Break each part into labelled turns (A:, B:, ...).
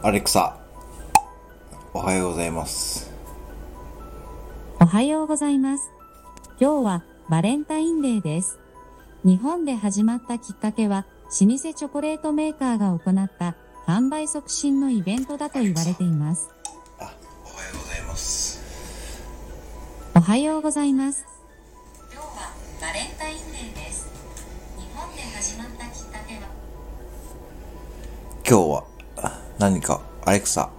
A: アレクサ、おはようございます。
B: おはようございます。今日はバレンタインデーです。日本で始まったきっかけは、老舗チョコレートメーカーが行った販売促進のイベントだと言われています。
A: あ、おはようございます。
B: おはようございます。今日はバレンタインデーです。日本で始まったきっかけは、
A: 今日は何か、アレクサ、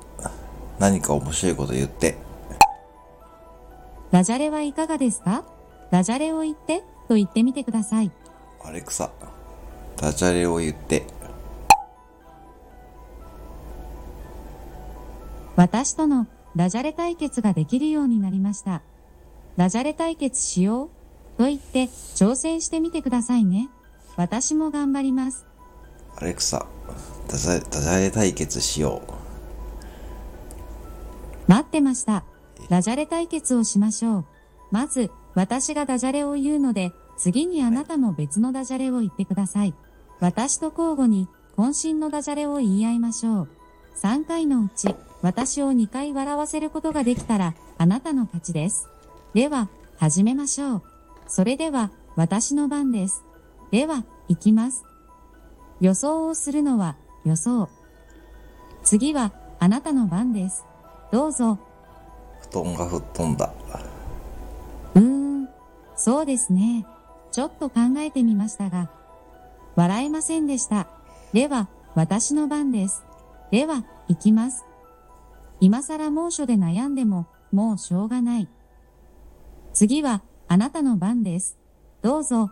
A: 何か面白いこと言って。
B: ダジャレはいかがですか？ダジャレを言ってと言ってみてください。
A: アレクサ、ダジャレを言って。
B: 私とのダジャレ対決ができるようになりました。ダジャレ対決しようと言って挑戦してみてくださいね。私も頑張ります。
A: アレクサ、ダジャレ対決しよう。
B: 待ってました。ダジャレ対決をしましょう。まず、私がダジャレを言うので、次にあなたも別のダジャレを言ってください。私と交互に渾身のダジャレを言い合いましょう。3回のうち、私を2回笑わせることができたら、あなたの勝ちです。では、始めましょう。それでは、私の番です。では、行きます。予想をするのは、予想。次は、あなたの番です。どうぞ。
A: 布団が吹っ飛んだ。
B: うーん、そうですね。ちょっと考えてみましたが、笑えませんでした。では、私の番です。では、行きます。今更猛暑で悩んでも、もうしょうがない。次は、あなたの番です。どうぞ。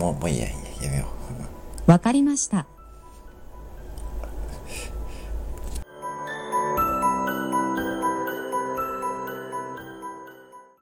A: もう、もういいや、やめよう。
B: わかりました。